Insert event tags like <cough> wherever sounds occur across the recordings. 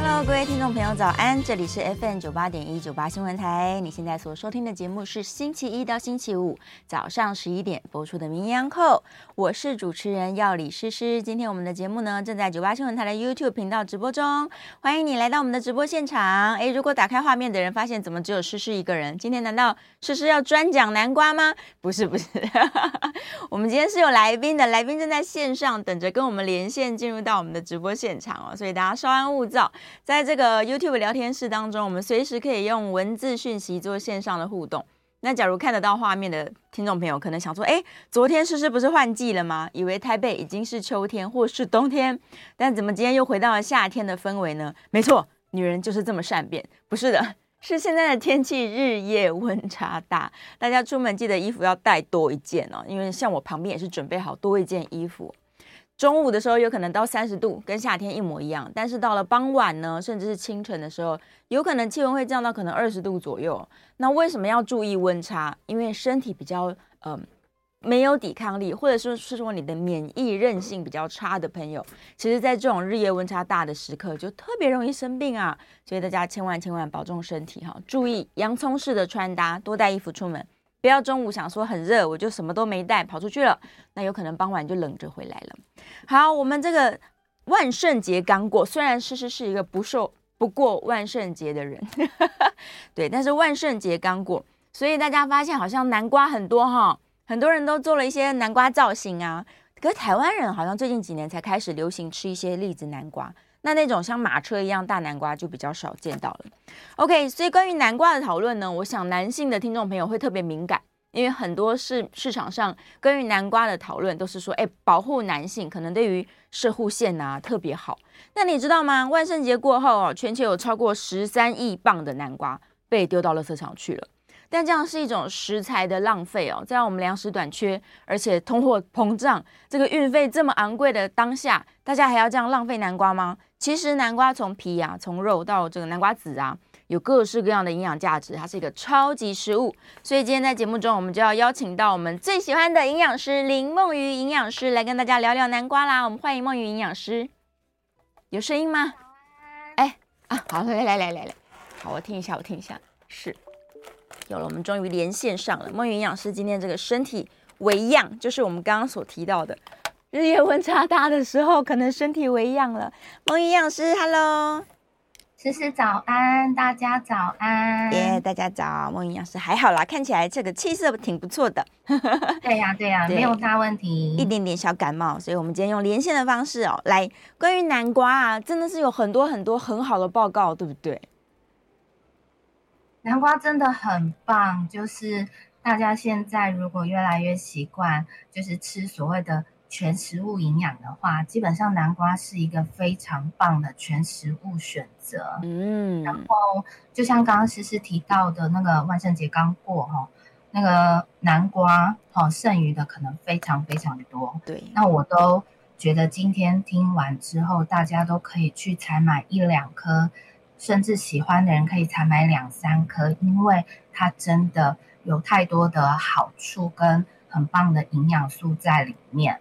Hello，各位听众朋友，早安！这里是 FM 九八点一九八新闻台。你现在所收听的节目是星期一到星期五早上十一点播出的《名医堂》，我是主持人药理诗诗。今天我们的节目呢，正在九八新闻台的 YouTube 频道直播中，欢迎你来到我们的直播现场。诶，如果打开画面的人发现怎么只有诗诗一个人？今天难道诗诗要专讲南瓜吗？不是，不是，<laughs> 我们今天是有来宾的，来宾正在线上等着跟我们连线进入到我们的直播现场哦，所以大家稍安勿躁。在这个 YouTube 聊天室当中，我们随时可以用文字讯息做线上的互动。那假如看得到画面的听众朋友，可能想说：哎，昨天诗诗不是换季了吗？以为台北已经是秋天或是冬天，但怎么今天又回到了夏天的氛围呢？没错，女人就是这么善变。不是的，<laughs> 是现在的天气日夜温差大，大家出门记得衣服要带多一件哦，因为像我旁边也是准备好多一件衣服。中午的时候有可能到三十度，跟夏天一模一样。但是到了傍晚呢，甚至是清晨的时候，有可能气温会降到可能二十度左右。那为什么要注意温差？因为身体比较嗯、呃、没有抵抗力，或者是是说你的免疫韧性比较差的朋友，其实在这种日夜温差大的时刻，就特别容易生病啊。所以大家千万千万保重身体哈，注意洋葱式的穿搭，多带衣服出门。不要中午想说很热，我就什么都没带跑出去了，那有可能傍晚就冷着回来了。好，我们这个万圣节刚过，虽然诗诗是一个不受不过万圣节的人，<laughs> 对，但是万圣节刚过，所以大家发现好像南瓜很多哈，很多人都做了一些南瓜造型啊。可是台湾人好像最近几年才开始流行吃一些栗子南瓜。那那种像马车一样大南瓜就比较少见到了。OK，所以关于南瓜的讨论呢，我想男性的听众朋友会特别敏感，因为很多市市场上关于南瓜的讨论都是说，哎，保护男性可能对于摄护腺啊特别好。那你知道吗？万圣节过后哦，全球有超过十三亿磅的南瓜被丢到垃圾场去了。但这样是一种食材的浪费哦，在我们粮食短缺，而且通货膨胀，这个运费这么昂贵的当下，大家还要这样浪费南瓜吗？其实南瓜从皮啊，从肉到这个南瓜籽啊，有各式各样的营养价值，它是一个超级食物。所以今天在节目中，我们就要邀请到我们最喜欢的营养师林梦瑜营养师来跟大家聊聊南瓜啦。我们欢迎梦瑜营养师，有声音吗？哎啊，好，来来来来来，好，我听一下，我听一下，是。有了，我们终于连线上了。梦瑜营养师今天这个身体微恙，就是我们刚刚所提到的日夜温差大的时候，可能身体微恙了。孟瑜营养师，Hello，诗诗早安，大家早安，耶，yeah, 大家早。孟瑜营养师还好啦，看起来这个气色挺不错的。<laughs> 对呀、啊，对呀、啊，没有大问题，一点点小感冒，所以我们今天用连线的方式哦，来关于南瓜啊，真的是有很多很多很好的报告，对不对？南瓜真的很棒，就是大家现在如果越来越习惯，就是吃所谓的全食物营养的话，基本上南瓜是一个非常棒的全食物选择。嗯，然后就像刚刚诗诗提到的那个万圣节刚过哈，那个南瓜哈剩余的可能非常非常多。对，那我都觉得今天听完之后，大家都可以去采买一两颗。甚至喜欢的人可以采买两三颗，因为它真的有太多的好处跟很棒的营养素在里面。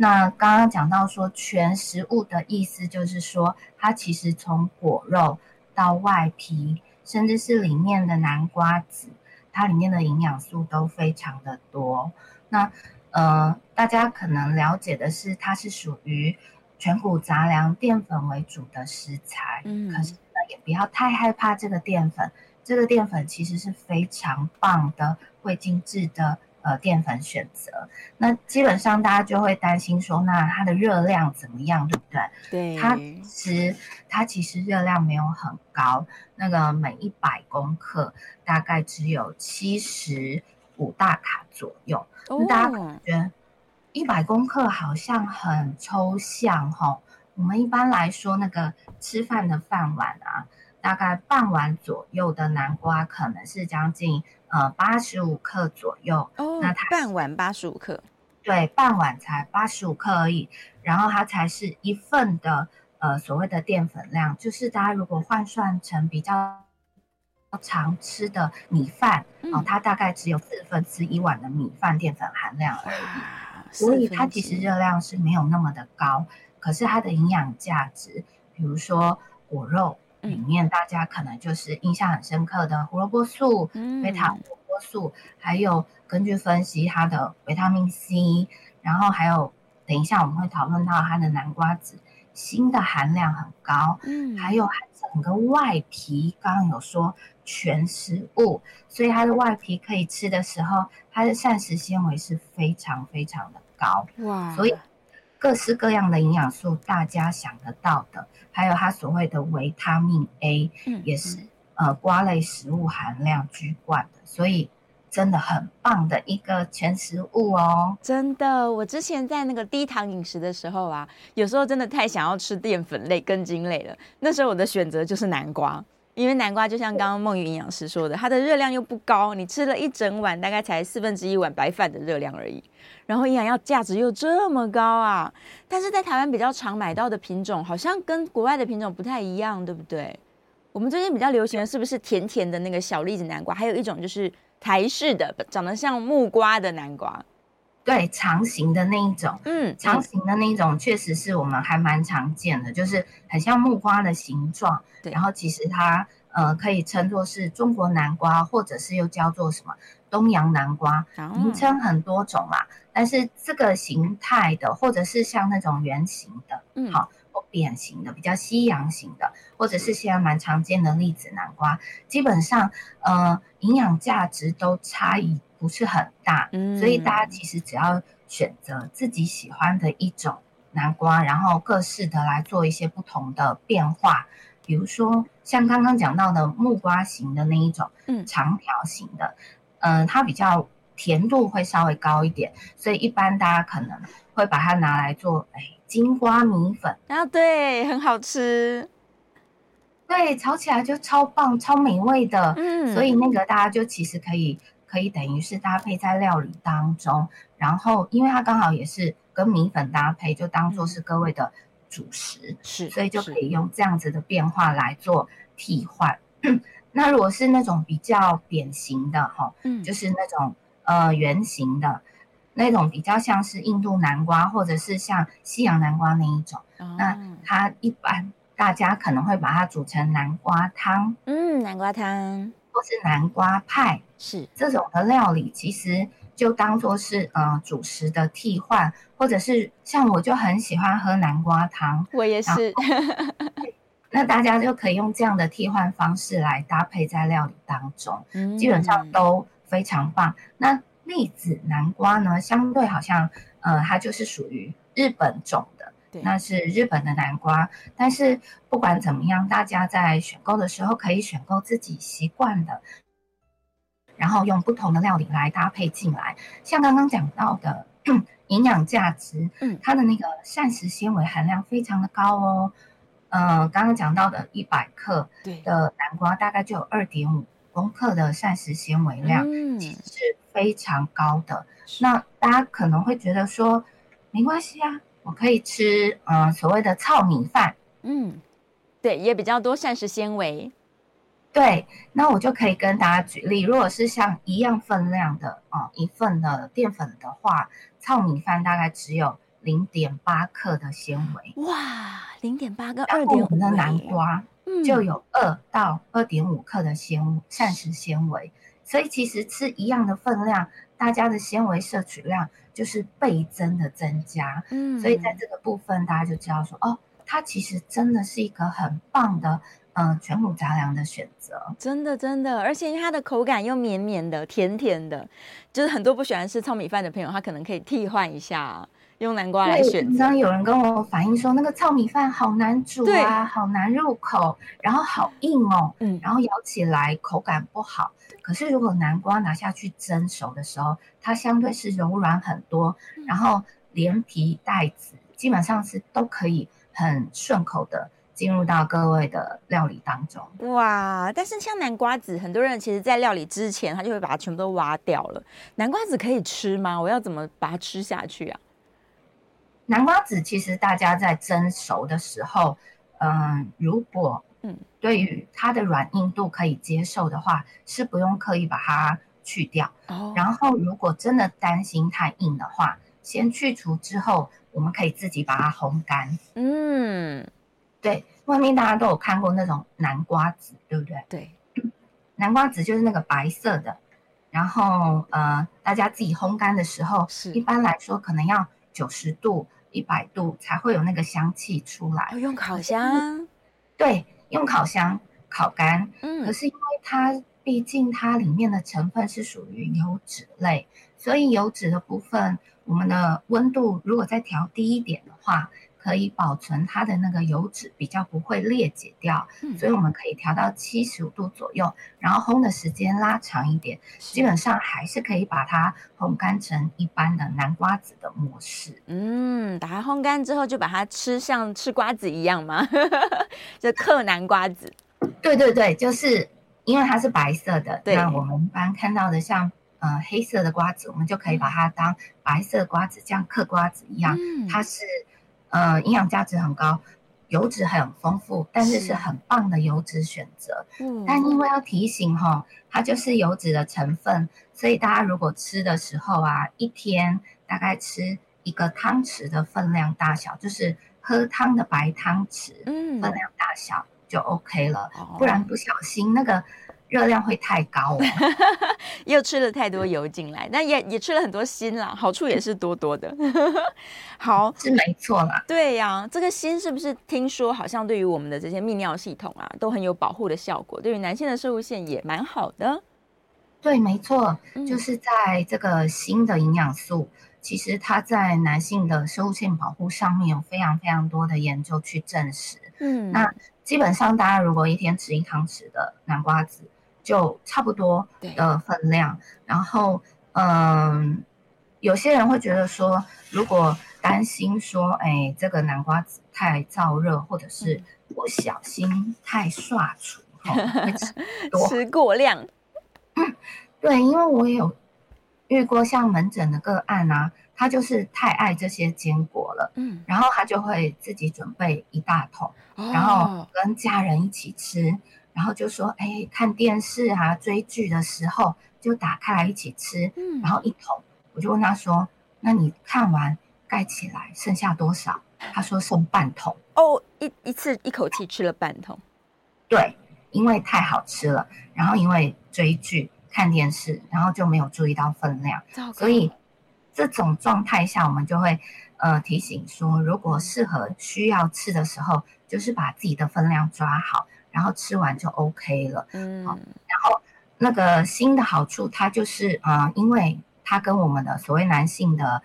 那刚刚讲到说全食物的意思，就是说它其实从果肉到外皮，甚至是里面的南瓜子，它里面的营养素都非常的多。那呃，大家可能了解的是，它是属于全谷杂粮淀粉为主的食材，嗯，可是。也不不要太害怕这个淀粉，这个淀粉其实是非常棒的，会精致的。呃，淀粉选择，那基本上大家就会担心说，那它的热量怎么样，对不对？对，它其实它其实热量没有很高，那个每一百公克大概只有七十五大卡左右。大家觉得一百公克好像很抽象哈、哦？我们一般来说，那个吃饭的饭碗啊。大概半碗左右的南瓜，可能是将近呃八十五克左右。哦，那它半碗八十五克，对，半碗才八十五克而已。然后它才是一份的呃所谓的淀粉量，就是大家如果换算成比较常吃的米饭，嗯、哦，它大概只有四分之一碗的米饭淀粉含量而已。所以它其实热量是没有那么的高，可是它的营养价值，比如说果肉。里面大家可能就是印象很深刻的胡萝卜素、贝塔胡萝卜素，还有根据分析它的维他命 C，然后还有等一下我们会讨论到它的南瓜籽锌的含量很高，嗯，还有整个外皮刚刚有说全食物，所以它的外皮可以吃的时候，它的膳食纤维是非常非常的高，哇，所以。各式各样的营养素，大家想得到的，还有它所谓的维他命 A，嗯，也是呃瓜类食物含量居冠的，所以真的很棒的一个全食物哦。真的，我之前在那个低糖饮食的时候啊，有时候真的太想要吃淀粉类、根茎类了，那时候我的选择就是南瓜。因为南瓜就像刚刚梦云营养师说的，它的热量又不高，你吃了一整碗，大概才四分之一碗白饭的热量而已。然后营养价值又这么高啊！但是在台湾比较常买到的品种，好像跟国外的品种不太一样，对不对？我们最近比较流行的是不是甜甜的那个小栗子南瓜？还有一种就是台式的，长得像木瓜的南瓜。对，长形的那一种，嗯，长形的那一种确实是我们还蛮常见的，就是很像木瓜的形状。对，然后其实它呃可以称作是中国南瓜，或者是又叫做什么东洋南瓜，名称很多种嘛。但是这个形态的，或者是像那种圆形的，嗯，好，或扁形的，比较西洋型的，或者是现在蛮常见的栗子南瓜，基本上呃营养价值都差异。不是很大，所以大家其实只要选择自己喜欢的一种南瓜，然后各式的来做一些不同的变化，比如说像刚刚讲到的木瓜型的那一种，嗯，长条形的，嗯、呃，它比较甜度会稍微高一点，所以一般大家可能会把它拿来做，哎，金瓜米粉，啊，对，很好吃，对，炒起来就超棒、超美味的，嗯，所以那个大家就其实可以。可以等于是搭配在料理当中，然后因为它刚好也是跟米粉搭配，就当做是各位的主食，是，所以就可以用这样子的变化来做替换。那如果是那种比较扁形的哈，嗯，就是那种呃圆形的，那种比较像是印度南瓜或者是像西洋南瓜那一种，哦，那它一般大家可能会把它煮成南瓜汤，嗯，南瓜汤。或是南瓜派是这种的料理，其实就当做是呃主食的替换，或者是像我就很喜欢喝南瓜汤，我也是。<laughs> 那大家就可以用这样的替换方式来搭配在料理当中，基本上都非常棒。那栗子南瓜呢，相对好像呃它就是属于日本种的。那是日本的南瓜，但是不管怎么样，大家在选购的时候可以选购自己习惯的，然后用不同的料理来搭配进来。像刚刚讲到的营养价值，嗯，它的那个膳食纤维含量非常的高哦。呃，刚刚讲到的一百克的南瓜，大概就有二点五公克的膳食纤维量，其实是非常高的。那大家可能会觉得说，没关系啊。我可以吃，嗯、呃，所谓的糙米饭，嗯，对，也比较多膳食纤维。对，那我就可以跟大家举例，如果是像一样分量的，哦、呃，一份的淀粉的话，糙米饭大概只有零点八克的纤维。哇，零点八克二点五的南瓜，就有二到二点五克的纤膳食纤维。所以其实吃一样的分量，大家的纤维摄取量。就是倍增的增加，嗯，所以在这个部分，大家就知道说，哦，它其实真的是一个很棒的嗯、呃，全谷杂粮的选择。真的真的，而且它的口感又绵绵的、甜甜的，就是很多不喜欢吃糙米饭的朋友，他可能可以替换一下。用南瓜来选。刚刚有人跟我反映说，那个糙米饭好难煮啊，好难入口，然后好硬哦，嗯，然后咬起来口感不好。可是如果南瓜拿下去蒸熟的时候，它相对是柔软很多，然后连皮带籽基本上是都可以很顺口的进入到各位的料理当中。哇！但是像南瓜籽，很多人其实在料理之前，他就会把它全部都挖掉了。南瓜籽可以吃吗？我要怎么把它吃下去啊？南瓜子其实大家在蒸熟的时候，嗯、呃，如果嗯对于它的软硬度可以接受的话，是不用刻意把它去掉。哦。然后如果真的担心太硬的话，先去除之后，我们可以自己把它烘干。嗯，对，外面大家都有看过那种南瓜子，对不对？对，南瓜子就是那个白色的，然后呃，大家自己烘干的时候，是一般来说可能要九十度。一百度才会有那个香气出来。哦，用烤箱？对，用烤箱烤干。嗯，可是因为它毕竟它里面的成分是属于油脂类，所以油脂的部分，我们的温度如果再调低一点的话。可以保存它的那个油脂比较不会裂解掉，嗯、所以我们可以调到七十五度左右，然后烘的时间拉长一点，基本上还是可以把它烘干成一般的南瓜子的模式。嗯，把它烘干之后就把它吃像吃瓜子一样吗？<laughs> 就嗑南瓜子？对对对，就是因为它是白色的，对那我们一般看到的像呃黑色的瓜子，我们就可以把它当白色瓜子这样嗑瓜子一样，嗯、它是。呃，营养价值很高，油脂很丰富，但是是很棒的油脂选择。嗯，但因为要提醒哈，它就是油脂的成分，所以大家如果吃的时候啊，一天大概吃一个汤匙的分量大小，就是喝汤的白汤匙，嗯，分量大小就 OK 了，嗯，不然不小心那个。热量会太高哦，<laughs> 又吃了太多油进来，那也也吃了很多锌啦，好处也是多多的。<laughs> 好，是没错啦。对呀、啊，这个锌是不是听说好像对于我们的这些泌尿系统啊，都很有保护的效果？对于男性的射物线也蛮好的。对，没错，就是在这个锌的营养素，嗯、其实它在男性的摄护腺保护上面有非常非常多的研究去证实。嗯，那基本上大家如果一天吃一汤匙的南瓜子。就差不多的分量，然后嗯，有些人会觉得说，如果担心说，哎，这个南瓜子太燥热，或者是不小心太刷出，<laughs> 会吃多。吃过量。嗯，对，因为我有遇过像门诊的个案啊，他就是太爱这些坚果了，嗯，然后他就会自己准备一大桶，哦、然后跟家人一起吃。然后就说，哎，看电视啊，追剧的时候就打开来一起吃，嗯，然后一桶，我就问他说，那你看完盖起来剩下多少？他说剩半桶。哦，一一次一口气吃了半桶。对，因为太好吃了，然后因为追剧看电视，然后就没有注意到分量，所以这种状态下，我们就会呃提醒说，如果适合需要吃的时候，就是把自己的分量抓好。然后吃完就 OK 了，嗯，然后那个锌的好处，它就是啊、呃，因为它跟我们的所谓男性的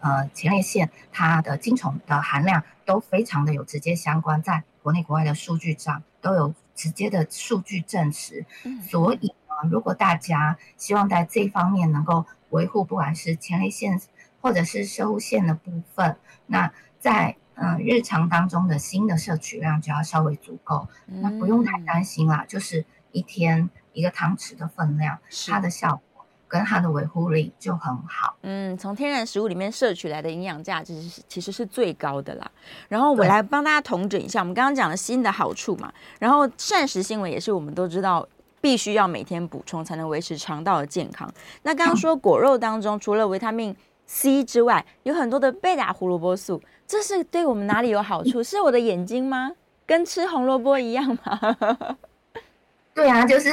呃前列腺，它的精虫的含量都非常的有直接相关，在国内国外的数据上都有直接的数据证实，嗯、所以呢，如果大家希望在这方面能够维护，不管是前列腺或者是摄护腺的部分，那在嗯，日常当中的锌的摄取量就要稍微足够，嗯、那不用太担心啦，就是一天一个汤匙的分量，它的效果跟它的维护力就很好。嗯，从天然食物里面摄取来的营养价值是其实是最高的啦。然后我来帮大家统整一下，我们刚刚讲了锌的好处嘛，然后膳食纤维也是我们都知道必须要每天补充才能维持肠道的健康。那刚刚说果肉当中、嗯、除了维他命 C 之外，有很多的贝塔胡萝卜素。这是对我们哪里有好处？是我的眼睛吗？跟吃红萝卜一样吗？<laughs> 对啊，就是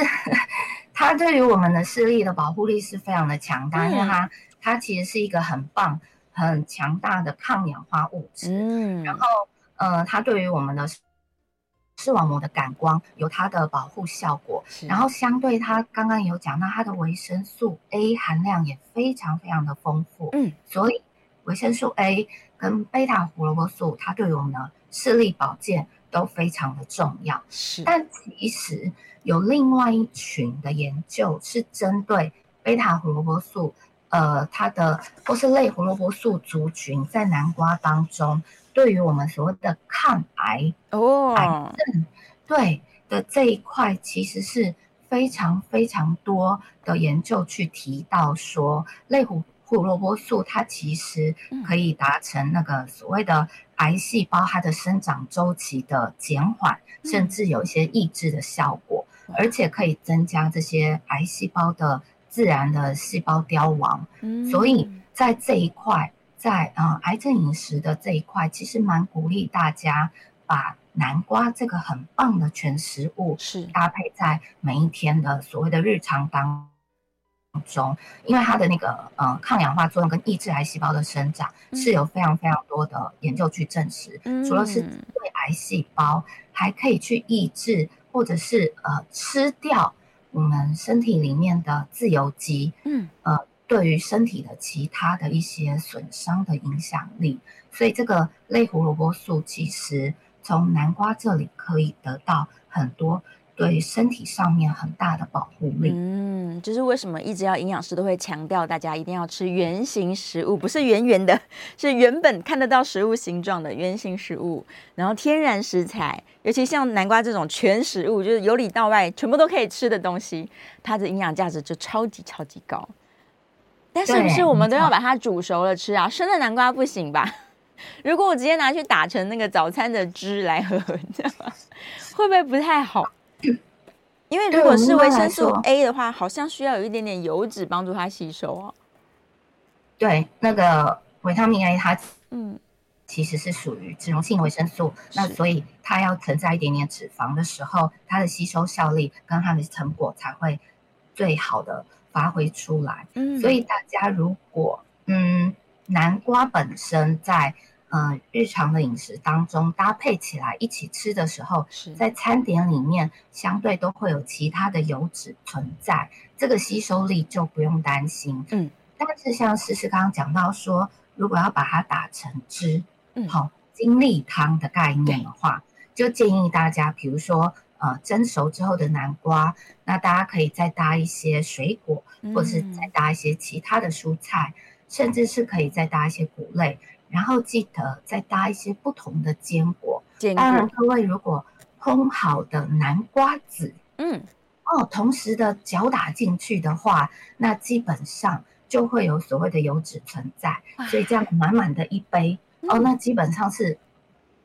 它对于我们的视力的保护力是非常的强大，因为它它其实是一个很棒、很强大的抗氧化物质。嗯，然后呃，它对于我们的摄视网膜的感光有它的保护效果，然后相对它刚刚有讲到它的维生素 A 含量也非常非常的丰富，嗯，所以维生素 A 跟贝塔胡萝卜素它对于我们的视力保健都非常的重要。是，但其实有另外一群的研究是针对贝塔胡萝卜素，呃，它的或是类胡萝卜素族群在南瓜当中。对于我们所谓的抗癌哦，癌症对的这一块，其实是非常非常多的研究去提到说，类胡胡萝卜素它其实可以达成那个所谓的癌细胞它的生长周期的减缓，甚至有一些抑制的效果，而且可以增加这些癌细胞的自然的细胞凋亡。所以在这一块。在啊、呃，癌症饮食的这一块，其实蛮鼓励大家把南瓜这个很棒的全食物是搭配在每一天的所谓的日常当中，因为它的那个呃抗氧化作用跟抑制癌细胞的生长是有非常非常多的研究去证实，嗯、除了是对癌细胞，还可以去抑制或者是呃吃掉我们身体里面的自由基，嗯呃。对于身体的其他的一些损伤的影响力，所以这个类胡萝卜素其实从南瓜这里可以得到很多对身体上面很大的保护力。嗯，就是为什么一直要营养师都会强调大家一定要吃圆形食物，不是圆圆的，是原本看得到食物形状的圆形食物，然后天然食材，尤其像南瓜这种全食物，就是由里到外全部都可以吃的东西，它的营养价值就超级超级高。但是不是我们都要把它煮熟了吃啊？生的南瓜不行吧？<laughs> 如果我直接拿去打成那个早餐的汁来喝，你知道吗？<laughs> 会不会不太好？因为如果是维生素 A 的话，好像需要有一点点油脂帮助它吸收哦。对，那个维他命 A 它嗯，其实是属于脂溶性维生素，那所以它要存在一点点脂肪的时候，它的吸收效力跟它的成果才会最好的。发挥出来，嗯，所以大家如果嗯，南瓜本身在呃日常的饮食当中搭配起来一起吃的时候，是在餐点里面相对都会有其他的油脂存在，这个吸收力就不用担心，嗯。但是像诗诗刚刚讲到说，如果要把它打成汁，嗯，好，精力汤的概念的话，就建议大家，比如说。呃，蒸熟之后的南瓜，那大家可以再搭一些水果，或者是再搭一些其他的蔬菜，嗯、甚至是可以再搭一些谷类，然后记得再搭一些不同的坚果。坚果。当然，各位如果烘好的南瓜子，嗯，哦，同时的搅打进去的话，那基本上就会有所谓的油脂存在，所以这样满满的一杯，嗯、哦，那基本上是。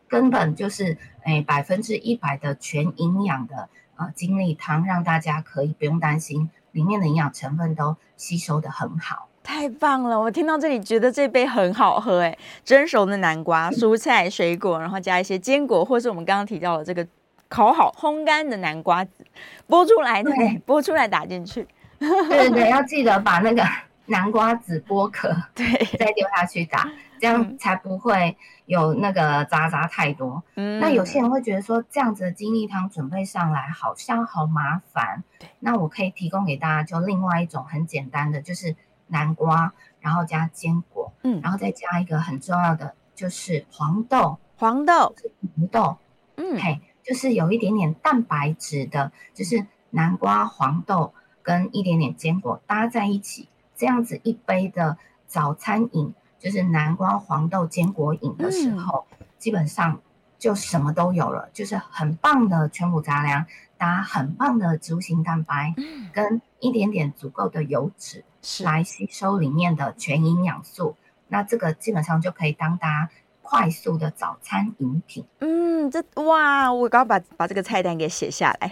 根本就是诶百分之一百的全营养的呃精力汤，让大家可以不用担心里面的营养成分都吸收的很好。太棒了！我听到这里觉得这杯很好喝诶，蒸熟的南瓜、<laughs> 蔬菜、水果，然后加一些坚果，或是我们刚刚提到的这个烤好烘干的南瓜籽，剥出来对，剥出来打进去。<laughs> 对对对，要记得把那个南瓜籽剥壳，<laughs> 对，再丢下去打。这样才不会有那个渣渣太多。嗯，那有些人会觉得说，这样子的精力汤准备上来好像好麻烦。对，那我可以提供给大家，就另外一种很简单的，就是南瓜，然后加坚果，嗯，然后再加一个很重要的，就是黄豆，黄豆，红豆，嗯，嘿，就是有一点点蛋白质的，就是南瓜、黄豆跟一点点坚果搭在一起，这样子一杯的早餐饮。就是南瓜、黄豆、坚果饮的时候，嗯、基本上就什么都有了，就是很棒的全谷杂粮，搭很棒的植物性蛋白，嗯、跟一点点足够的油脂，来吸收里面的全营养素。那这个基本上就可以当大家快速的早餐饮品。嗯，这哇，我刚刚把把这个菜单给写下来。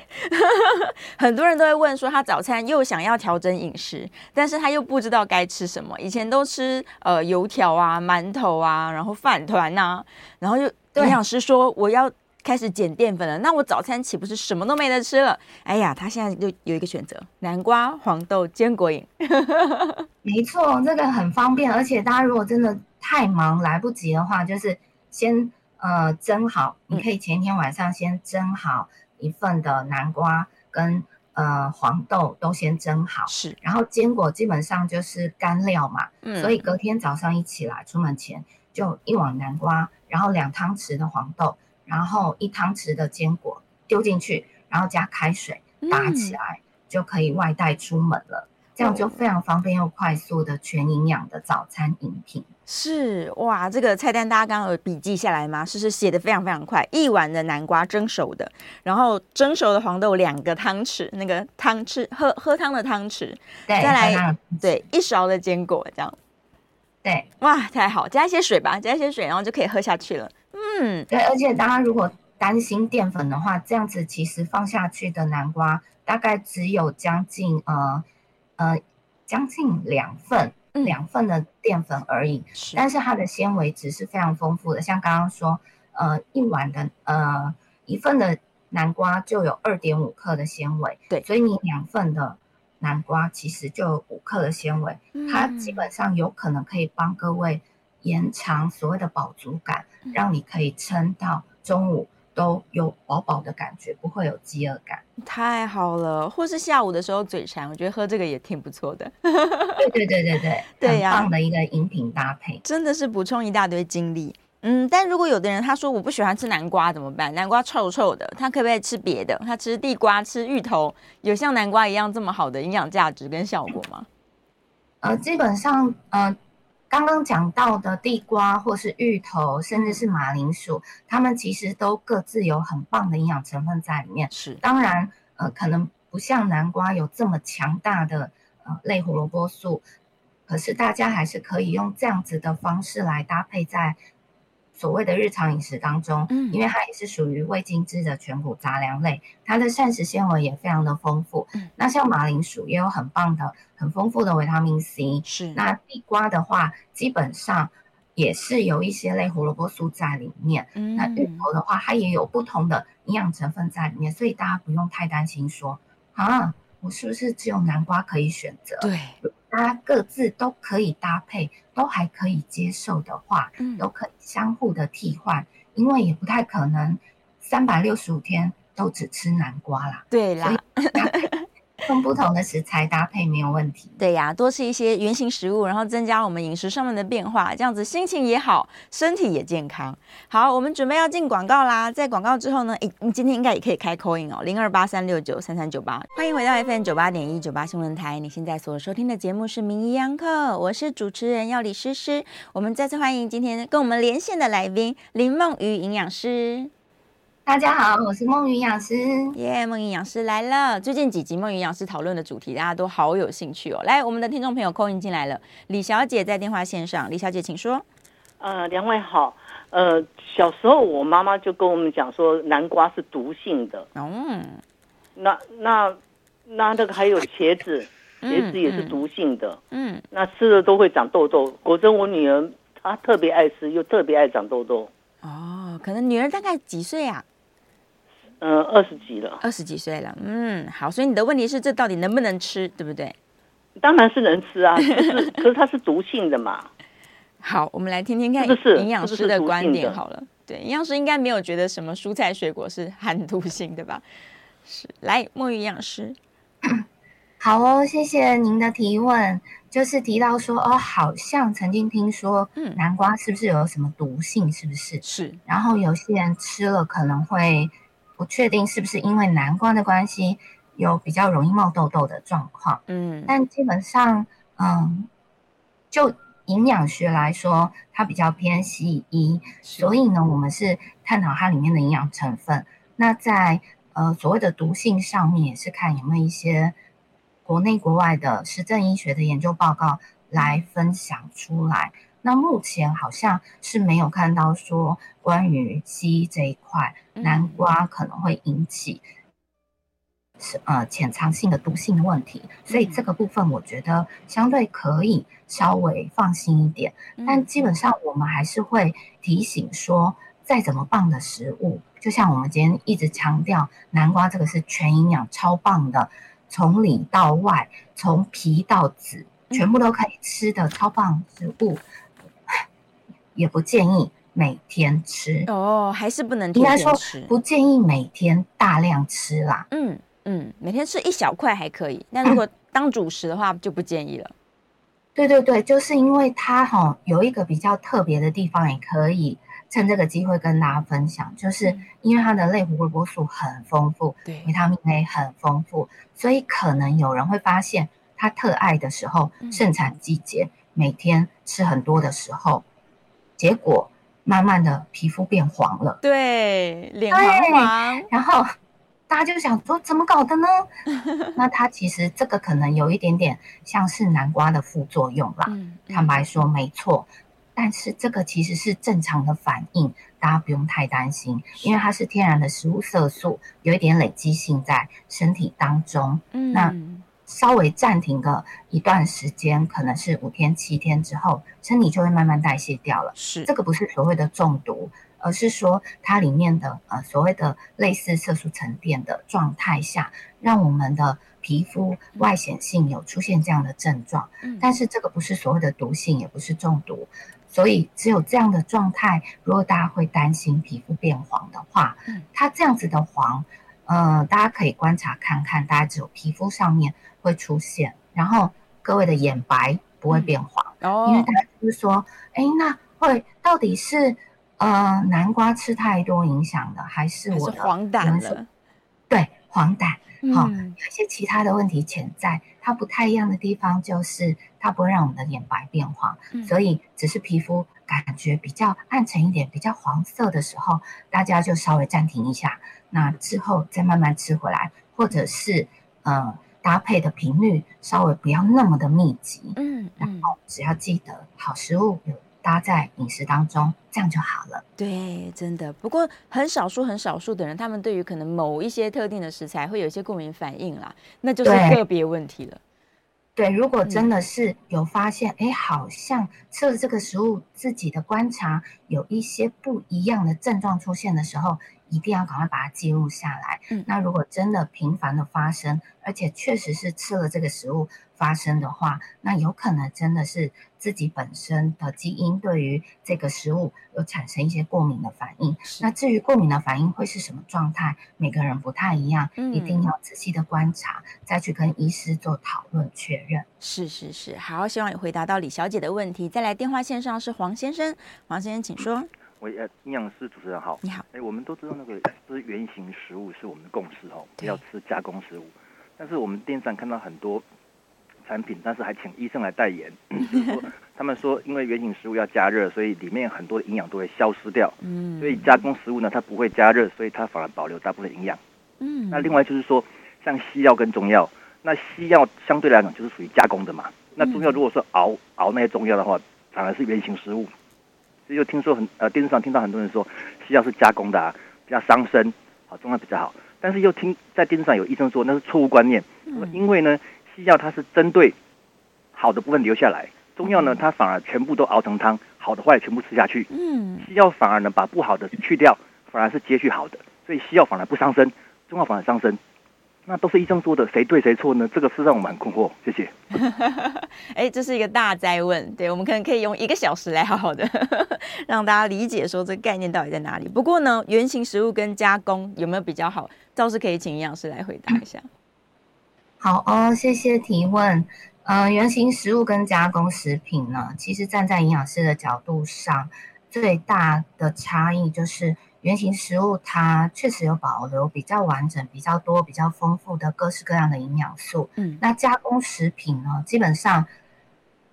<laughs> 很多人都会问说，他早餐又想要调整饮食，但是他又不知道该吃什么。以前都吃呃油条啊、馒头啊，然后饭团呐，然后又营养师说我要开始减淀粉了，那我早餐岂不是什么都没得吃了？哎呀，他现在就有一个选择：南瓜、黄豆、坚果饮。<laughs> 没错，这个很方便，而且大家如果真的太忙来不及的话，就是先。呃蒸好，你可以前一天晚上先蒸好一份的南瓜跟呃黄豆都先蒸好，是，然后坚果基本上就是干料嘛，嗯，所以隔天早上一起来出门前就一碗南瓜，然后两汤匙的黄豆，然后一汤匙的坚果丢进去，然后加开水打起来，嗯、就可以外带出门了。这样就非常方便又快速的全营养的早餐饮品。是哇，这个菜单大家刚刚有笔记下来吗？是是写的非常非常快。一碗的南瓜蒸熟的，然后蒸熟的黄豆两个汤匙，那个汤匙喝喝汤的汤匙，对，再来对一勺的坚果，这样。对，哇，太好，加一些水吧，加一些水，然后就可以喝下去了。嗯，对，而且大家如果担心淀粉的话，这样子其实放下去的南瓜大概只有将近呃。呃，将近两份，两份的淀粉而已，是但是它的纤维值是非常丰富的。像刚刚说，呃，一碗的呃一份的南瓜就有二点五克的纤维，对，所以你两份的南瓜其实就有五克的纤维，嗯、它基本上有可能可以帮各位延长所谓的饱足感，嗯、让你可以撑到中午。都有饱饱的感觉，不会有饥饿感，太好了。或是下午的时候嘴馋，我觉得喝这个也挺不错的。对对对对对，对 <laughs> 呀，很棒的一个饮品搭配，真的是补充一大堆精力。嗯，但如果有的人他说我不喜欢吃南瓜怎么办？南瓜臭臭的，他可不可以吃别的？他吃地瓜、吃芋头，有像南瓜一样这么好的营养价值跟效果吗？呃，基本上，呃。刚刚讲到的地瓜，或是芋头，甚至是马铃薯，它们其实都各自有很棒的营养成分在里面。是，当然，呃，可能不像南瓜有这么强大的呃类胡萝卜素，可是大家还是可以用这样子的方式来搭配在。所谓的日常饮食当中，嗯，因为它也是属于未精制的全谷杂粮类，它的膳食纤维也非常的丰富。嗯，那像马铃薯也有很棒的、很丰富的维他命 C。是，那地瓜的话，基本上也是有一些类胡萝卜素在里面。嗯，那芋头的话，它也有不同的营养成分在里面，所以大家不用太担心说啊，我是不是只有南瓜可以选择？对。大家各自都可以搭配，都还可以接受的话，嗯，都可以相互的替换，因为也不太可能三百六十五天都只吃南瓜啦。对啦。用不同的食材搭配没有问题。对呀，多吃一些原型食物，然后增加我们饮食上面的变化，这样子心情也好，身体也健康。好，我们准备要进广告啦。在广告之后呢，诶，你今天应该也可以开 call in 哦，零二八三六九三三九八。欢迎回到 FM 九八点一九八新闻台，你现在所收听的节目是名医央客，我是主持人药理诗诗。我们再次欢迎今天跟我们连线的来宾林梦瑜营养师。大家好，我是梦云营养师。耶，梦云营养师来了。最近几集梦云营养师讨论的主题，大家都好有兴趣哦。来，我们的听众朋友 call in 进来了，李小姐在电话线上。李小姐，请说。呃，两位好。呃，小时候我妈妈就跟我们讲说，南瓜是毒性的。嗯。那那那那个还有茄子，茄子也是毒性的。嗯。嗯，那吃了都会长痘痘。果真，我女儿她特别爱吃，又特别爱长痘痘。哦，可能女儿大概几岁啊？嗯，二十几了，二十几岁了。嗯，好，所以你的问题是，这到底能不能吃，对不对？当然是能吃啊，<laughs> 可是可是它是毒性的嘛。好，我们来听听看营养师的观点好了。对，营养师应该没有觉得什么蔬菜水果是含毒性的吧？是，来，墨鱼营养师。<coughs> 好哦，谢谢您的提问。就是提到说，哦，好像曾经听说，嗯，南瓜是不是有什么毒性？是不是？是。然后有些人吃了可能会。不确定是不是因为南瓜的关系，有比较容易冒痘痘的状况。嗯，但基本上，嗯，就营养学来说，它比较偏西医，所以呢，我们是探讨它里面的营养成分。那在呃所谓的毒性上面，也是看有没有一些国内国外的实证医学的研究报告来分享出来。那目前好像是没有看到说关于西医这一块，南瓜可能会引起是呃潜藏性的毒性的问题，所以这个部分我觉得相对可以稍微放心一点。但基本上我们还是会提醒说，再怎么棒的食物，就像我们今天一直强调，南瓜这个是全营养超棒的，从里到外，从皮到籽，全部都可以吃的超棒食物。也不建议每天吃哦，还是不能？应该说不建议每天大量吃啦。嗯嗯，每天吃一小块还可以，但 <clears throat> 如果当主食的话就不建议了。对对对，就是因为它哈、哦、有一个比较特别的地方，也可以趁这个机会跟大家分享，就是因为它的类胡萝卜素很丰富，对，维他命 A 很丰富，所以可能有人会发现，他特爱的时候，盛产季节，每天吃很多的时候，结果慢慢的皮肤变黄了，对，脸黄黄，<laughs> 然后。大家就想说怎么搞的呢？那它其实这个可能有一点点像是南瓜的副作用啦。坦白说，没错。但是这个其实是正常的反应，大家不用太担心，因为它是天然的食物色素，有一点累积性在身体当中。嗯、那稍微暂停个一段时间，可能是五天七天之后，身体就会慢慢代谢掉了。是这个不是所谓的中毒。而是说，它里面的呃所谓的类似色素沉淀的状态下，让我们的皮肤外显性有出现这样的症状。嗯，但是这个不是所谓的毒性，也不是中毒，所以只有这样的状态。如果大家会担心皮肤变黄的话，嗯，它这样子的黄，呃，大家可以观察看看，大家只有皮肤上面会出现，然后各位的眼白不会变黄，嗯，哦，因为大家就是说，哎，那会到底是？呃，南瓜吃太多影响的，还是我的黄疸了？对，黄疸。好、嗯哦，有一些其他的问题潜在。它不太一样的地方就是，它不会让我们的眼白变黄，嗯、所以只是皮肤感觉比较暗沉一点、比较黄色的时候，大家就稍微暂停一下，那之后再慢慢吃回来，或者是呃搭配的频率稍微不要那么的密集。嗯，然后只要记得好食物有。搭在饮食当中，这样就好了。对，真的。不过很少数、很少数的人，他们对于可能某一些特定的食材会有一些过敏反应啦，那就是个别问题了。对，如果真的是有发现，哎、嗯，好像吃了这个食物，自己的观察有一些不一样的症状出现的时候，一定要赶快把它记录下来。嗯，那如果真的频繁的发生，而且确实是吃了这个食物发生的话，那有可能真的是。自己本身的基因对于这个食物有产生一些过敏的反应，那至于过敏的反应会是什么状态，每个人不太一样，嗯、一定要仔细的观察，再去跟医师做讨论确认。是是是，好，希望有回答到李小姐的问题。再来电话线上是黄先生，黄先生请说。喂，呃，营养师主持人好，你好。哎，我们都知道那个吃原型食物是我们的共识哦，不要吃加工食物。但是我们电视上看到很多。产品，但是还请医生来代言，就是说他们说，因为原型食物要加热，所以里面很多的营养都会消失掉。嗯，所以加工食物呢，它不会加热，所以它反而保留大部分营养。嗯，那另外就是说，像西药跟中药，那西药相对来讲就是属于加工的嘛。那中药如果说熬熬那些中药的话，反而是原型食物。所以就听说很呃电视上听到很多人说西药是加工的，啊，比较伤身，好中药比较好。但是又听在电视上有医生说那是错误观念，因为呢。西药它是针对好的部分留下来，中药呢，它反而全部都熬成汤，好的坏全部吃下去。嗯，西药反而呢把不好的去掉，反而是接续好的，所以西药反而不伤身，中药反而伤身。那都是医生说的，谁对谁错呢？这个是让我蛮困惑。谢谢。<laughs> 哎，这是一个大哉问，对，我们可能可以用一个小时来好好的 <laughs> 让大家理解说这个概念到底在哪里。不过呢，原型食物跟加工有没有比较好，倒是可以请营养师来回答一下。好哦，谢谢提问。呃，原型食物跟加工食品呢，其实站在营养师的角度上，最大的差异就是原型食物它确实有保留比较完整、比较多、比较丰富的各式各样的营养素。嗯，那加工食品呢，基本上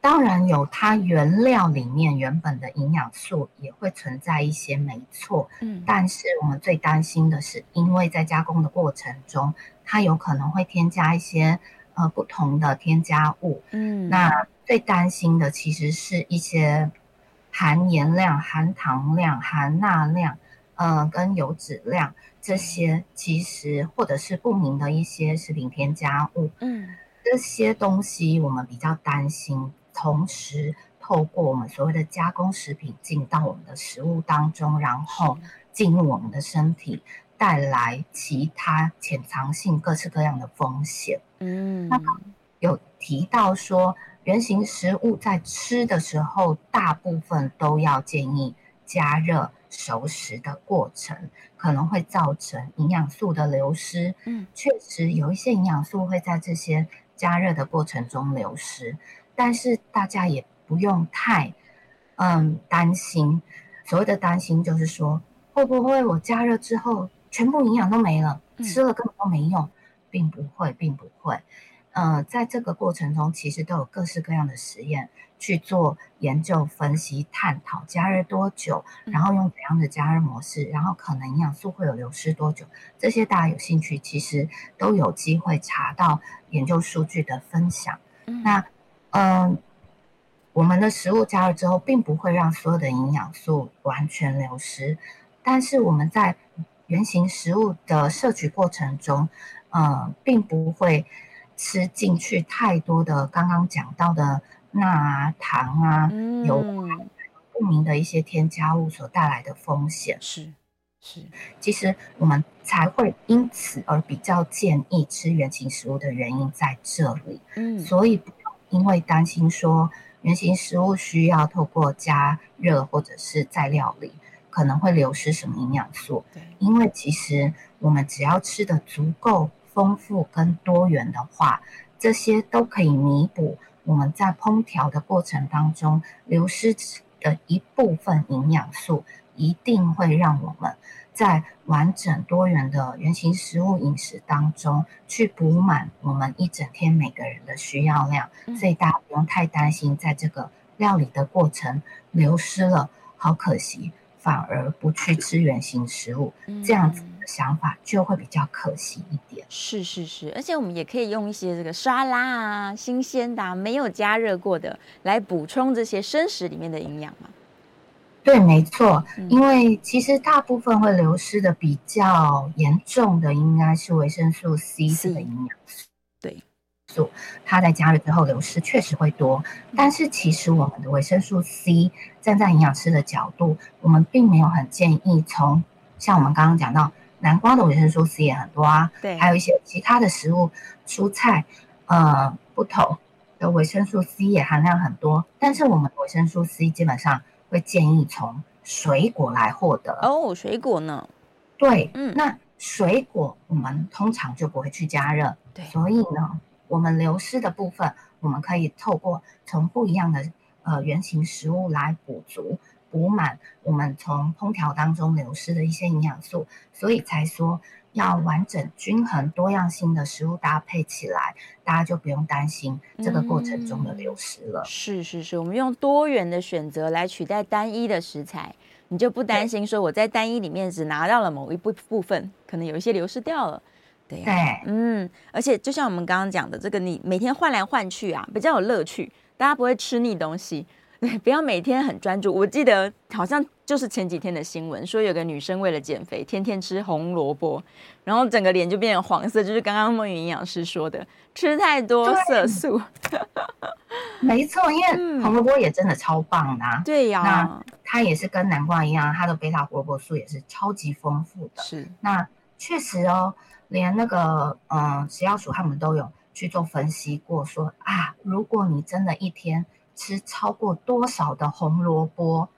当然有它原料里面原本的营养素也会存在一些，没错。嗯，但是我们最担心的是，因为在加工的过程中。它有可能会添加一些呃不同的添加物，嗯，那最担心的其实是一些含盐量、含糖量、含钠量，呃，跟油脂量这些，其实或者是不明的一些食品添加物，嗯，这些东西我们比较担心，同时透过我们所谓的加工食品进到我们的食物当中，然后进入我们的身体。带来其他潜藏性各式各样的风险。嗯，那有提到说，原型食物在吃的时候，大部分都要建议加热熟食的过程，可能会造成营养素的流失。嗯，确实有一些营养素会在这些加热的过程中流失，但是大家也不用太嗯担心。所谓的担心就是说，会不会我加热之后全部营养都没了，吃了根本都没用，并不会，并不会。呃，在这个过程中，其实都有各式各样的实验去做研究、分析、探讨加热多久，然后用怎样的加热模式，然后可能营养素会有流失多久，这些大家有兴趣，其实都有机会查到研究数据的分享。嗯、那，嗯、呃，我们的食物加热之后，并不会让所有的营养素完全流失，但是我们在原型食物的摄取过程中，呃，并不会。吃进去太多的刚刚讲到的钠啊、糖啊、嗯、油不明的一些添加物所带来的风险是是，其实我们才会因此而比较建议吃原型食物的原因在这里。嗯，所以不用因为担心说原型食物需要透过加热或者是再料理可能会流失什么营养素，对，因为其实我们只要吃的足够。丰富跟多元的话，这些都可以弥补我们在烹调的过程当中流失的一部分营养素，一定会让我们在完整多元的原型食物饮食当中去补满我们一整天每个人的需要量。所以大家不用太担心，在这个料理的过程流失了，好可惜。反而不去吃原型食物，嗯，这样子的想法就会比较可惜一点。是是是，而且我们也可以用一些这个沙拉啊、新鲜的、啊、没有加热过的来补充这些生食里面的营养嘛。对，没错，嗯，因为其实大部分会流失的比较严重的，应该是维生素 C 这个营养素。对。素它在加热之后流失确实会多，但是其实我们的维生素 C 站在营养师的角度，我们并没有很建议从像我们刚刚讲到南瓜的维生素 C 也很多啊，对，还有一些其他的食物蔬菜，呃，不同的维生素 C 也含量很多，但是我们维生素 C 基本上会建议从水果来获得哦，水果呢？对，嗯，那水果我们通常就不会去加热，对，所以呢。我们流失的部分，我们可以透过从不一样的呃原型食物来补足、补满我们从烹调当中流失的一些营养素，所以才说要完整、均衡、多样性的食物搭配起来，大家就不用担心这个过程中的流失了。嗯、是是是，我们用多元的选择来取代单一的食材，你就不担心说我在单一里面只拿到了某一部部分，可能有一些流失掉了。对，嗯，而且就像我们刚刚讲的，这个你每天换来换去啊，比较有乐趣，大家不会吃腻东西。对，<laughs> 不要每天很专注。我记得好像就是前几天的新闻，说有个女生为了减肥，天天吃红萝卜，然后整个脸就变成黄色，就是刚刚孟纭营养师说的，吃太多色素。没错，因为红萝卜也真的超棒的、啊嗯。对呀，那它也是跟南瓜一样，它的贝塔胡萝卜素也是超级丰富的。是，那确实哦。连那个嗯，食药署他们都有去做分析过说，说啊，如果你真的一天吃超过多少的红萝卜，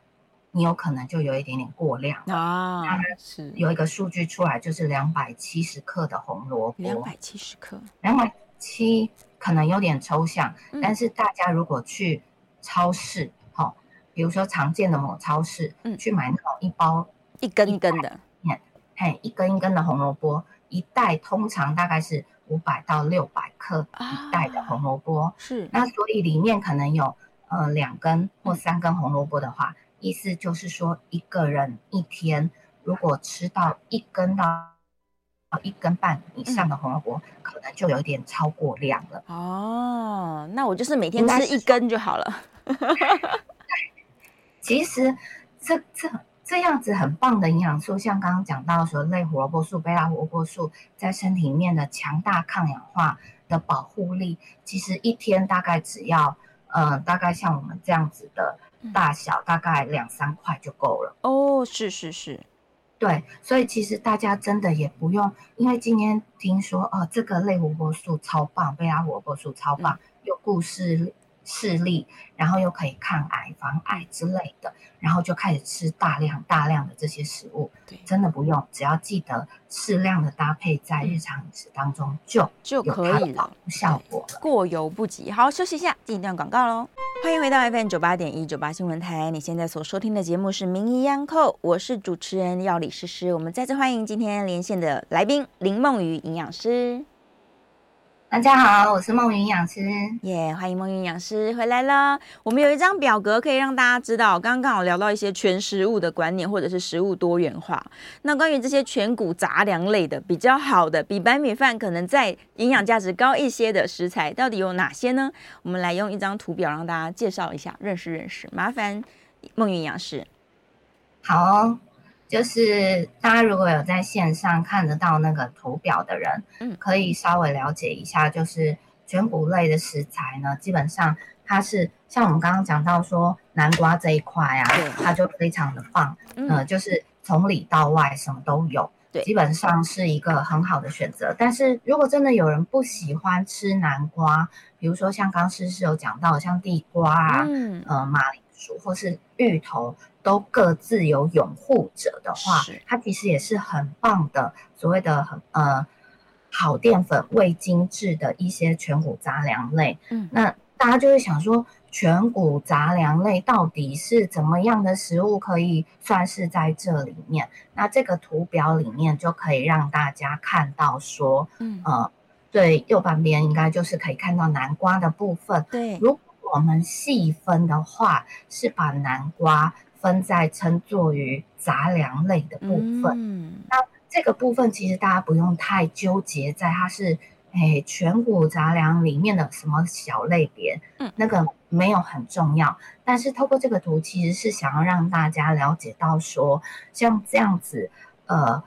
你有可能就有一点点过量。啊。是。有一个数据出来，就是两百七十克的红萝卜，两百七十克，两百七可能有点抽象，嗯，但是大家如果去超市，好，哦，比如说常见的某超市，嗯，去买那种一包一根一根的，嘿，一根一根的红萝卜。一袋通常大概是五百到六百克一袋的红萝卜，啊，是。那所以里面可能有呃两根或三根红萝卜的话，嗯，意思就是说一个人一天如果吃到一根到一根半以上的红萝卜，嗯，可能就有点超过量了。哦，那我就是每天吃一根就好了。<laughs> 其实这这。这样子很棒的营养素，像刚刚讲到说类胡萝卜素、贝拉胡萝卜素在身体里面的强大抗氧化的保护力，其实一天大概只要，呃，大概像我们这样子的大小，大概两三块就够了。哦，是是是，对，所以其实大家真的也不用，因为今天听说哦，这个类胡萝卜素超棒，贝拉胡萝卜素超棒，嗯、有故事。视力，然后又可以抗癌、防癌之类的，然后就开始吃大量大量的这些食物。对，真的不用，只要记得适量的搭配在日常饮食当中就就可以了，效果了。过犹不及。好，休息一下，进一段广告喽。欢迎回到 FM 九八点一九八新闻台，你现在所收听的节目是《名医央扣》，我是主持人药理诗诗。我们再次欢迎今天连线的来宾林梦瑜营养师。大家好，我是梦云营养师，耶，yeah, 欢迎梦云营养师回来了。我们有一张表格可以让大家知道，刚刚好聊到一些全食物的观念，或者是食物多元化。那关于这些全谷杂粮类的比较好的，比白米饭可能在营养价值高一些的食材，到底有哪些呢？我们来用一张图表让大家介绍一下，认识认识。麻烦梦云营养师。好哦。就是大家如果有在线上看得到那个图表的人，嗯，可以稍微了解一下，就是全谷类的食材呢，基本上它是像我们刚刚讲到说南瓜这一块啊，对它就非常的棒，嗯、呃，就是从里到外什么都有，对，基本上是一个很好的选择。但是如果真的有人不喜欢吃南瓜，比如说像刚诗诗有讲到像地瓜啊，嗯，呃，马铃薯或是芋头。都各自有拥护者的话，它其实也是很棒的，所谓的很呃好淀粉、味精制的一些全谷杂粮类。嗯，那大家就会想说，全谷杂粮类到底是怎么样的食物可以算是在这里面？那这个图表里面就可以让大家看到说，嗯呃，对，右半边应该就是可以看到南瓜的部分。对，如果我们细分的话，是把南瓜。分在称作于杂粮类的部分，嗯、那这个部分其实大家不用太纠结在它是诶全谷杂粮里面的什么小类别，嗯，那个没有很重要。但是透过这个图，其实是想要让大家了解到说，像这样子，呃，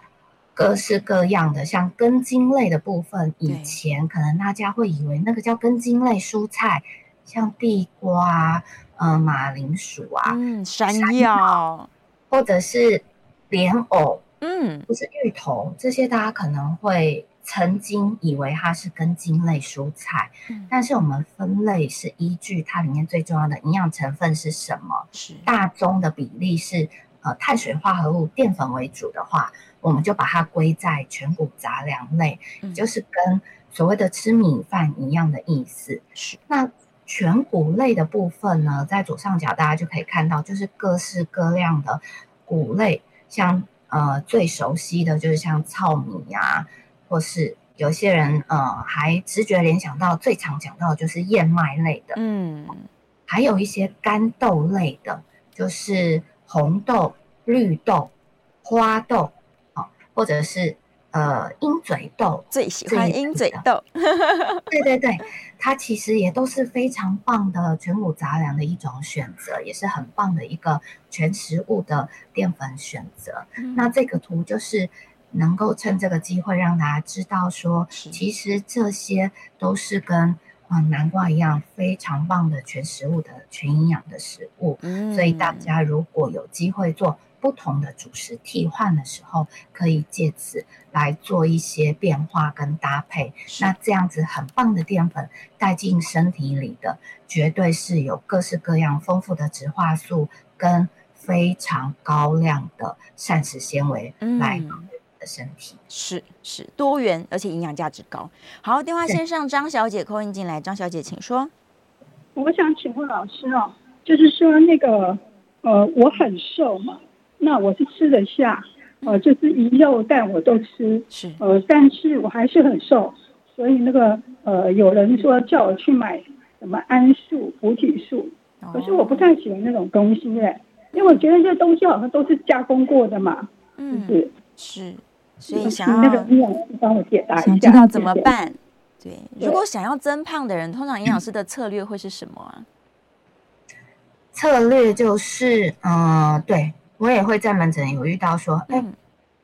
各式各样的像根茎类的部分，以前可能大家会以为那个叫根茎类蔬菜，像地瓜。呃，马铃薯啊，嗯，山药，或者是莲藕，嗯，或是芋头，这些大家可能会曾经以为它是根茎类蔬菜，嗯，但是我们分类是依据它里面最重要的营养成分是什么，是。大宗的比例是呃碳水化合物、淀粉为主的话，我们就把它归在全谷杂粮类，嗯，就是跟所谓的吃米饭一样的意思，是。那。全谷类的部分呢，在左上角大家就可以看到，就是各式各样的谷类，像呃最熟悉的就是像糙米呀、啊，或是有些人呃还直觉联想到最常讲到的就是燕麦类的，嗯，还有一些干豆类的，就是红豆、绿豆、花豆啊、哦，或者是。呃，鹰嘴豆最喜欢鹰嘴豆，<laughs> 对对对，它其实也都是非常棒的全谷杂粮的一种选择，也是很棒的一个全食物的淀粉选择。嗯、那这个图就是能够趁这个机会让大家知道说，其实这些都是跟嗯、呃、南瓜一样非常棒的全食物的全营养的食物。嗯、所以大家如果有机会做。不同的主食替换的时候，可以借此来做一些变化跟搭配。那这样子很棒的淀粉带进身体里的，绝对是有各式各样丰富的植化素跟非常高量的膳食纤维来的身体。嗯、是是多元，而且营养价值高。好，电话线上张小姐 call in 进来，张小姐请说。我想请问老师哦，就是说那个呃，我很瘦嘛。那我是吃得下，呃，就是鱼肉蛋我都吃，是，呃，但是我还是很瘦，所以那个呃，有人说叫我去买什么桉树、菩提树，可是我不太喜欢那种东西耶，因为我觉得这东西好像都是加工过的嘛，嗯，是是，所以想要那个营养师帮我解答一下，知道怎么办？对，如果想要增胖的人，通常营养师的策略会是什么啊？策略就是，嗯、呃，对。我也会在门诊有遇到说，哎、嗯，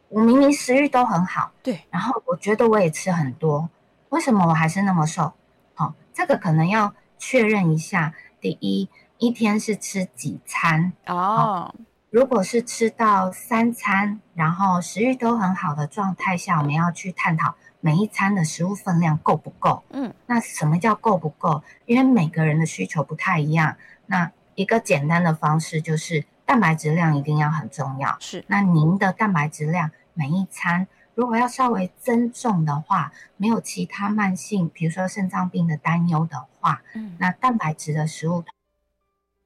我明明食欲都很好，对，然后我觉得我也吃很多，为什么我还是那么瘦？好、哦，这个可能要确认一下。第一，一天是吃几餐？哦，哦，如果是吃到三餐，然后食欲都很好的状态下，我们要去探讨每一餐的食物分量够不够？嗯，那什么叫够不够？因为每个人的需求不太一样。那一个简单的方式就是蛋白质量一定要很重要。是，那您的蛋白质量每一餐如果要稍微增重的话，没有其他慢性，比如说肾脏病的担忧的话，嗯，那蛋白质的食物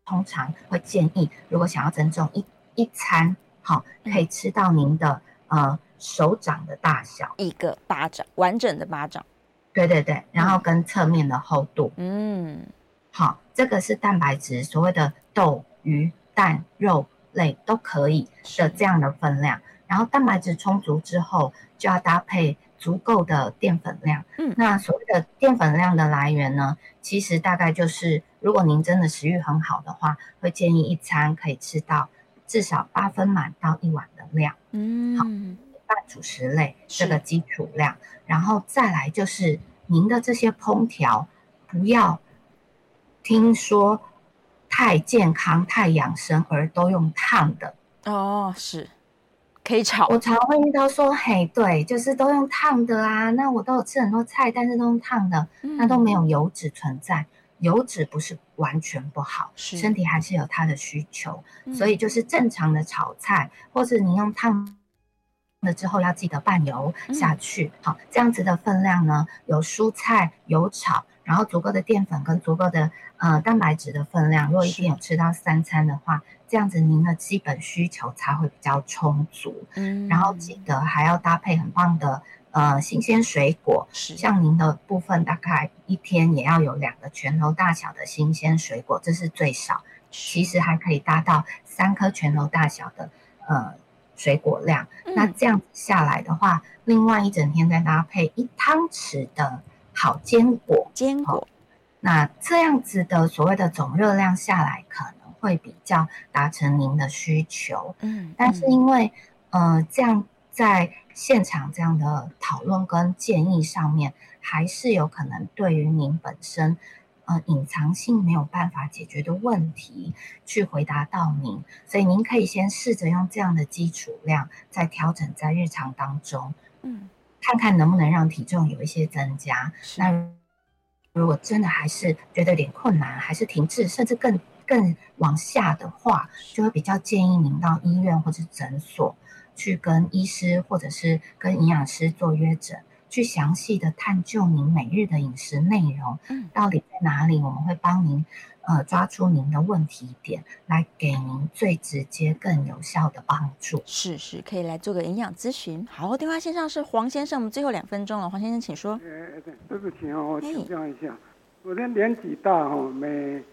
通常会建议，如果想要增重，一一餐好可以吃到您的呃。手掌的大小，一个巴掌，完整的巴掌。对对对，然后跟侧面的厚度。嗯，好，这个是蛋白质，所谓的豆、鱼、蛋、肉类都可以的这样的分量。然后蛋白质充足之后，就要搭配足够的淀粉量。嗯，那所谓的淀粉量的来源呢，其实大概就是，如果您真的食欲很好的话，会建议一餐可以吃到至少八分满到一碗的量。嗯，好。半主食类这个基础量，然后再来就是您的这些烹调，不要听说太健康、太养生而都用烫的哦，是可以炒。我常会遇到说，嘿，对，就是都用烫的啊。那我都有吃很多菜，但是都用烫的，嗯、那都没有油脂存在。油脂不是完全不好，是身体还是有它的需求，嗯、所以就是正常的炒菜，或是你用烫。了之后要记得拌油下去，好、嗯，这样子的分量呢，有蔬菜有炒，然后足够的淀粉跟足够的呃蛋白质的分量。如果一天有吃到三餐的话，这样子您的基本需求才会比较充足。嗯，然后记得还要搭配很棒的呃新鲜水果，像您的部分大概一天也要有两个拳头大小的新鲜水果，这是最少。其实还可以达到三颗拳头大小的呃。水果量，那这样下来的话，嗯、另外一整天再搭配一汤匙的好坚果，坚果、哦，那这样子的所谓的总热量下来，可能会比较达成您的需求。嗯，但是因为、嗯、呃，这样在现场这样的讨论跟建议上面，还是有可能对于您本身。呃，隐藏性没有办法解决的问题，去回答到您，所以您可以先试着用这样的基础量，再调整在日常当中，嗯，看看能不能让体重有一些增加。那如果真的还是觉得有点困难，还是停滞，甚至更更往下的话，就会比较建议您到医院或者诊所去跟医师或者是跟营养师做约诊。去详细的探究您每日的饮食内容，嗯，到底在哪里？我们会帮您，呃，抓出您的问题点，来给您最直接、更有效的帮助。是是，可以来做个营养咨询。好，电话线上是黄先生，我们最后两分钟了，黄先生请说。哎，对不起哦，我请教一下，我的年纪大哦，每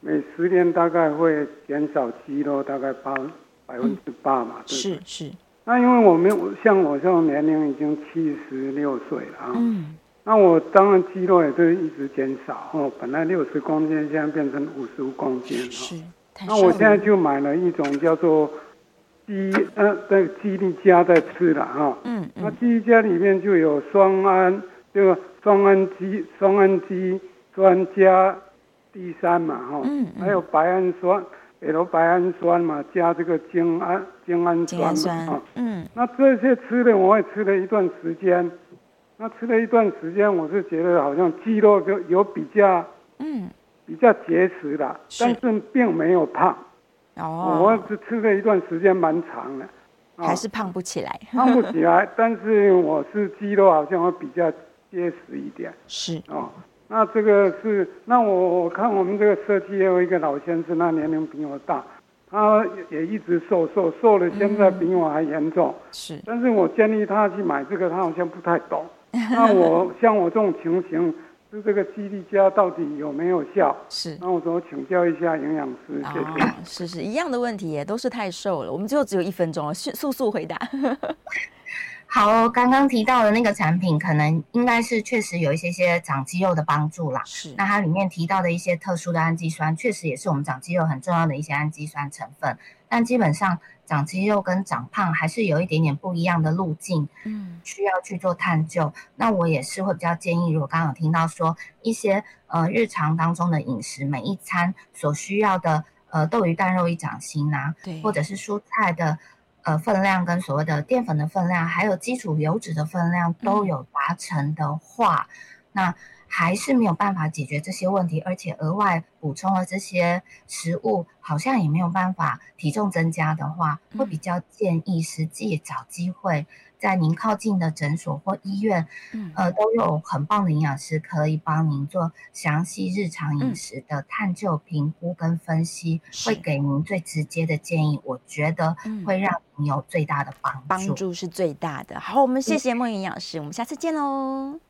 每十年大概会减少肌肉，大概八百分之八嘛，对是是。那因为我们像我这种年龄已经七十六岁了啊，嗯，那我当然肌肉也是一直减少哦，本来六十公斤，现在变成五十五公斤哈。是，那我现在就买了一种叫做肌呃那个肌力佳在吃了哈，嗯，嗯，那肌力佳里面就有双胺，这个双胺基双胺基专加 D 三嘛哈，嗯，嗯，还有白氨酸。L 白氨酸嘛，加这个精氨精氨酸嘛，啊，嗯，那这些吃的我也吃了一段时间，那吃了一段时间，我是觉得好像肌肉就有比较，嗯，比较结实了，是。但是并没有胖，哦，我只吃了一段时间蛮长的，还是胖不起来，<laughs> 胖不起来，但是我是肌肉好像会比较结实一点，是。哦。那这个是，那我我看我们这个社区也有一个老先生，那年龄比我大，他也一直瘦瘦瘦了，现在比我还严重。是，但是我建议他去买这个，他好像不太懂。<laughs> 那我像我这种情形，是这个肌力佳到底有没有效？是，那我说请教一下营养师，谢谢。哦、是是一样的问题耶，都是太瘦了。我们最后只有一分钟了，速速回答。好，刚刚提到的那个产品，可能应该是确实有一些些长肌肉的帮助啦。是，那它里面提到的一些特殊的氨基酸，确实也是我们长肌肉很重要的一些氨基酸成分。但基本上长肌肉跟长胖还是有一点点不一样的路径，嗯，需要去做探究。那我也是会比较建议，如果刚刚有听到说一些呃日常当中的饮食，每一餐所需要的呃豆鱼蛋肉一掌心啊，对，或者是蔬菜的。呃分量跟所谓的淀粉的分量，还有基础油脂的分量都有达成的话，嗯、那还是没有办法解决这些问题，而且额外补充了这些食物，好像也没有办法体重增加的话，会比较建议实际找机会。在您靠近的诊所或医院，嗯，呃，都有很棒的营养师可以帮您做详细日常饮食的探究、评估跟分析，嗯、会给您最直接的建议。我觉得会让您有最大的帮助，帮助是最大的。好，我们谢谢孟营养师，嗯、我们下次见喽。